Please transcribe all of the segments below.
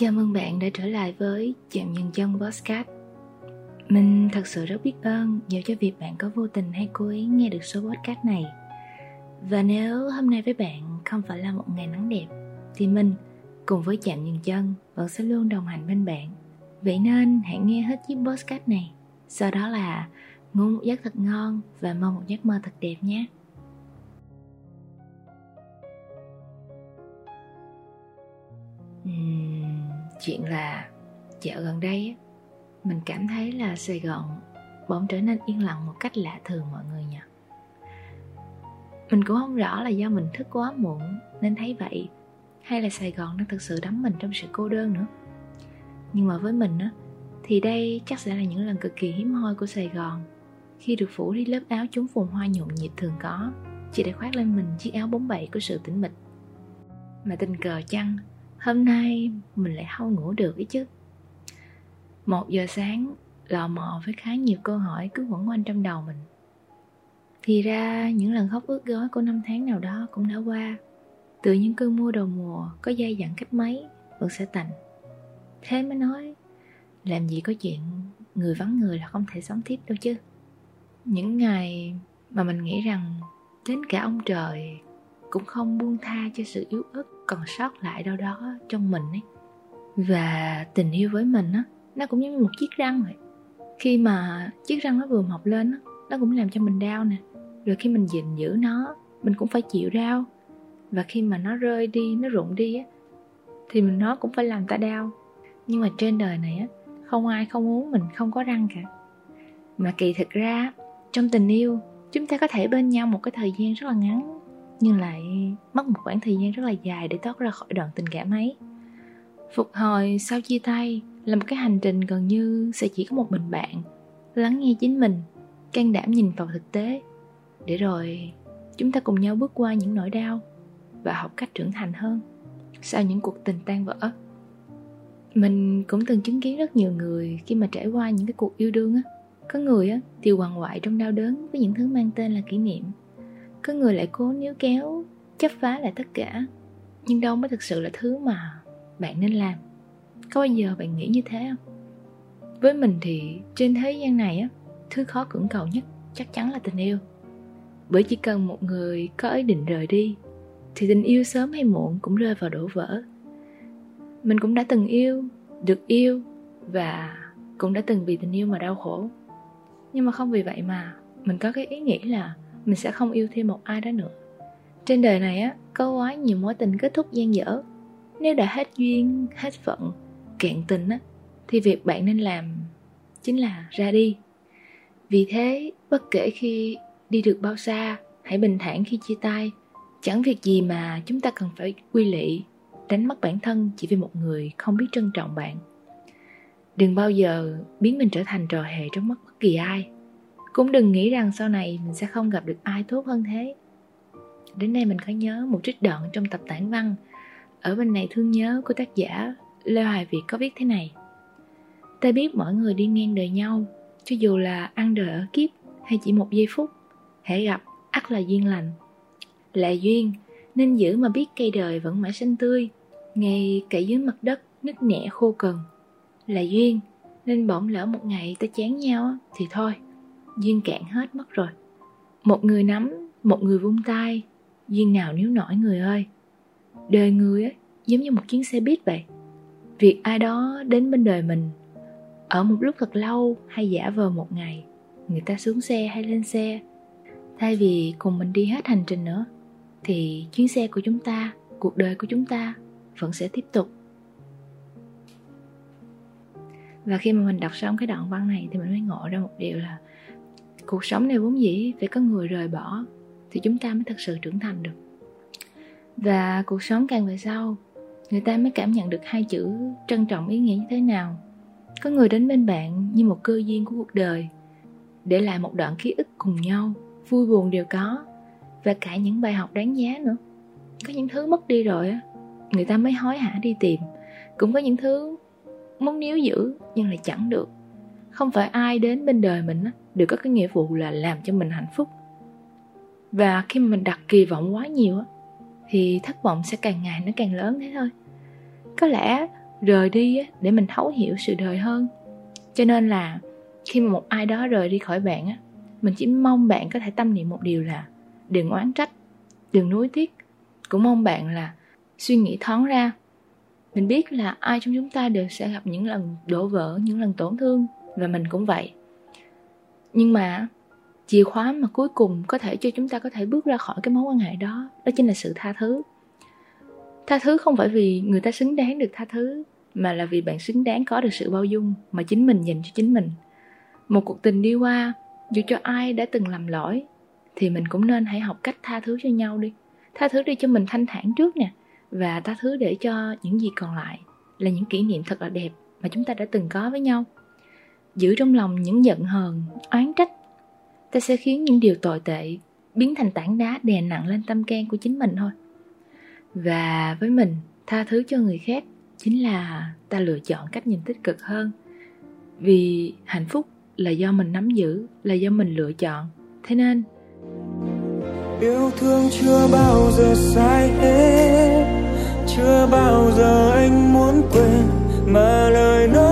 Chào mừng bạn đã trở lại với Chạm Nhân Chân Podcast. Mình thật sự rất biết ơn nhờ cho việc bạn có vô tình hay cố ý nghe được số podcast này. Và nếu hôm nay với bạn không phải là một ngày nắng đẹp Thì mình cùng với Chạm Nhân Chân vẫn sẽ luôn đồng hành bên bạn. Vậy nên hãy nghe hết chiếc podcast này. Sau đó là ngủ một giấc thật ngon và mơ một giấc mơ thật đẹp nhé. Uhm, chuyện là dạo gần đây mình cảm thấy là Sài Gòn bỗng trở nên yên lặng một cách lạ thường mọi người nhỉ. Mình cũng không rõ là do mình thức quá muộn nên thấy vậy, hay là Sài Gòn đang thực sự đắm mình trong sự cô đơn nữa. Nhưng mà với mình á, thì đây chắc sẽ là những lần cực kỳ hiếm hoi của Sài Gòn khi được phủ đi lớp áo chúng phùng hoa nhộn nhịp thường có, chỉ để khoác lên mình chiếc áo bóng bẩy của sự tĩnh mịch. Mà tình cờ chăng hôm nay mình lại không ngủ được ấy chứ. Một giờ sáng, lò mò với khá nhiều câu hỏi cứ quẩn quanh trong đầu mình. Thì ra, những lần khóc ướt gói của năm tháng nào đó cũng đã qua. Từ những cơn mưa đầu mùa, có dây dặn cách mấy, vẫn sẽ tạnh. Thế mới nói, làm gì có chuyện người vắng người là không thể sống tiếp đâu chứ. Những ngày mà mình nghĩ rằng, đến cả ông trời cũng không buông tha cho sự yếu ớt còn sót lại đâu đó trong mình ấy. Và tình yêu với mình á, nó cũng giống như một chiếc răng vậy. Khi mà chiếc răng nó vừa mọc lên á, nó cũng làm cho mình đau nè. Rồi khi mình gìn giữ nó, mình cũng phải chịu đau. Và khi mà nó rơi đi, nó rụng đi á, thì mình, nó cũng phải làm ta đau. Nhưng mà trên đời này á, không ai không muốn mình không có răng cả. Mà kỳ thực ra trong tình yêu, chúng ta có thể bên nhau một cái thời gian rất là ngắn nhưng lại mất một khoảng thời gian rất là dài để thoát ra khỏi đoạn tình cảm ấy. Phục hồi sau chia tay là một cái hành trình gần như sẽ chỉ có một mình bạn, lắng nghe chính mình, can đảm nhìn vào thực tế. Để rồi, chúng ta cùng nhau bước qua những nỗi đau và học cách trưởng thành hơn sau những cuộc tình tan vỡ. Mình cũng từng chứng kiến rất nhiều người khi mà trải qua những cái cuộc yêu đương á. Có người á, thì hoàng hoại trong đau đớn với những thứ mang tên là kỷ niệm có người lại cố níu kéo, chấp phá lại tất cả. Nhưng đâu mới thực sự là thứ mà bạn nên làm? Có bao giờ bạn nghĩ như thế không? Với mình thì trên thế gian này á, thứ khó cưỡng cầu nhất chắc chắn là tình yêu. Bởi chỉ cần một người có ý định rời đi, thì tình yêu sớm hay muộn cũng rơi vào đổ vỡ. Mình cũng đã từng yêu, được yêu, và cũng đã từng vì tình yêu mà đau khổ. Nhưng mà không vì vậy mà mình có cái ý nghĩ là mình sẽ không yêu thêm một ai đó nữa. Trên đời này á, có quá nhiều mối tình kết thúc gian dở. Nếu đã hết duyên, hết phận cạn tình á, thì việc bạn nên làm chính là ra đi. Vì thế, bất kể khi đi được bao xa, hãy bình thản khi chia tay. Chẳng việc gì mà chúng ta cần phải quy lị, đánh mất bản thân chỉ vì một người không biết trân trọng bạn. Đừng bao giờ biến mình trở thành trò hề trong mắt bất kỳ ai cũng đừng nghĩ rằng sau này mình sẽ không gặp được ai tốt hơn thế. Đến đây mình có nhớ một trích đoạn trong tập tản văn. Ở bên này thương nhớ của tác giả lê hoài việt có viết thế này. Ta biết mỗi người đi ngang đời nhau, cho dù là ăn đời ở kiếp hay chỉ một giây phút hãy gặp ắt là duyên lành. Là duyên, nên giữ mà biết cây đời vẫn mãi xanh tươi, ngay cả dưới mặt đất nứt nẻ khô cần là duyên, nên bỗng lỡ một ngày ta chán nhau thì thôi duyên cạn hết mất rồi. Một người nắm, một người vung tay. Duyên nào níu nổi người ơi. Đời người ấy, giống như một chuyến xe buýt vậy. Việc ai đó đến bên đời mình, ở một lúc thật lâu hay giả vờ một ngày, người ta xuống xe hay lên xe. Thay vì cùng mình đi hết hành trình nữa, thì chuyến xe của chúng ta, cuộc đời của chúng ta vẫn sẽ tiếp tục. Và khi mà mình đọc xong cái đoạn văn này thì mình mới ngộ ra một điều là cuộc sống này vốn dĩ phải có người rời bỏ thì chúng ta mới thật sự trưởng thành được. Và cuộc sống càng về sau, người ta mới cảm nhận được hai chữ trân trọng ý nghĩa như thế nào. Có người đến bên bạn như một cơ duyên của cuộc đời, để lại một đoạn ký ức cùng nhau, vui buồn đều có, và cả những bài học đáng giá nữa. Có những thứ mất đi rồi á, người ta mới hối hả đi tìm. Cũng có những thứ muốn níu giữ nhưng lại chẳng được không phải ai đến bên đời mình á, đều có cái nghĩa vụ là làm cho mình hạnh phúc. Và khi mình đặt kỳ vọng quá nhiều á, thì thất vọng sẽ càng ngày nó càng lớn thế thôi. Có lẽ rời đi để mình thấu hiểu sự đời hơn. Cho nên là khi mà một ai đó rời đi khỏi bạn á, mình chỉ mong bạn có thể tâm niệm một điều là đừng oán trách, đừng nuối tiếc. Cũng mong bạn là suy nghĩ thoáng ra. Mình biết là ai trong chúng ta đều sẽ gặp những lần đổ vỡ, những lần tổn thương và mình cũng vậy. Nhưng mà chìa khóa mà cuối cùng có thể cho chúng ta có thể bước ra khỏi cái mối quan hệ đó đó chính là sự tha thứ. Tha thứ không phải vì người ta xứng đáng được tha thứ, mà là vì bạn xứng đáng có được sự bao dung mà chính mình dành cho chính mình. Một cuộc tình đi qua, dù cho ai đã từng làm lỗi, thì mình cũng nên hãy học cách tha thứ cho nhau đi. Tha thứ đi cho mình thanh thản trước nè, và tha thứ để cho những gì còn lại là những kỷ niệm thật là đẹp mà chúng ta đã từng có với nhau giữ trong lòng những giận hờn, oán trách. Ta sẽ khiến những điều tồi tệ biến thành tảng đá đè nặng lên tâm can của chính mình thôi. Và với mình, tha thứ cho người khác chính là ta lựa chọn cách nhìn tích cực hơn. Vì hạnh phúc là do mình nắm giữ, là do mình lựa chọn. Thế nên, yêu thương chưa bao giờ sai hết, chưa bao giờ anh muốn quên, mà lời nói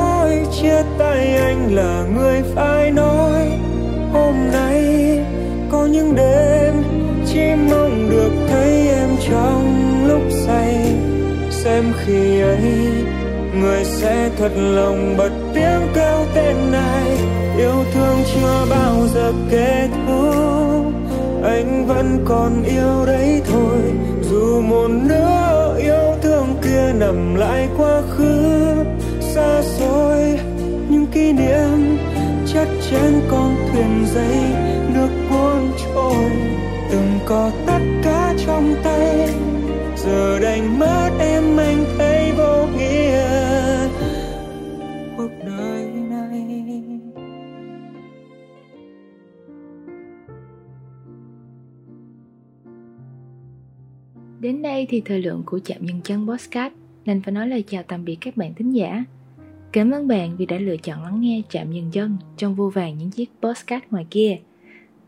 chia tay anh là người phải nói, hôm nay có những đêm chỉ mong được thấy em trong lúc say. Xem khi ấy, người sẽ thật lòng bật tiếng kêu tên này yêu thương chưa bao giờ kết thúc, anh vẫn còn yêu đấy thôi. Dù một nửa yêu thương kia nằm lại quá khứ, xa xôi kỷ niệm chất trên con thuyền giấy nước cuốn trôi. Từng có tất cả trong tay, giờ đành mất em, anh thấy vô nghĩa. Cuộc đời này. Đến đây thì thời lượng của chạm nhân chân Postcard nên phải nói lời chào tạm biệt các bạn thính giả. Cảm ơn bạn vì đã lựa chọn lắng nghe chạm nhân chân trong vô vàng những chiếc postcard ngoài kia.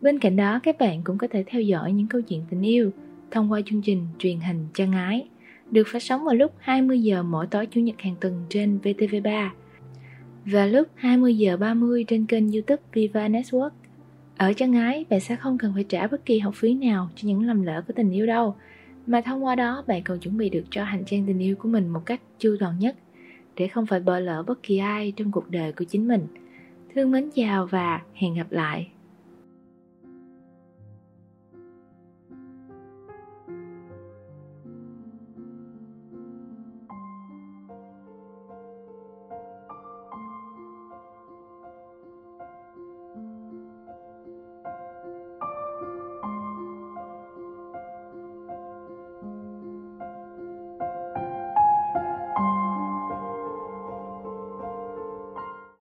Bên cạnh đó các bạn cũng có thể theo dõi những câu chuyện tình yêu thông qua chương trình truyền hình chân ái được phát sóng vào lúc 20 giờ mỗi tối chủ nhật hàng tuần trên VTV3 và lúc 20 giờ 30 trên kênh YouTube Viva Network. Ở chân ái, bạn sẽ không cần phải trả bất kỳ học phí nào cho những lầm lỡ của tình yêu đâu, mà thông qua đó bạn còn chuẩn bị được cho hành trang tình yêu của mình một cách chu toàn nhất để không phải bỏ lỡ bất kỳ ai trong cuộc đời của chính mình. Thương mến chào và hẹn gặp lại.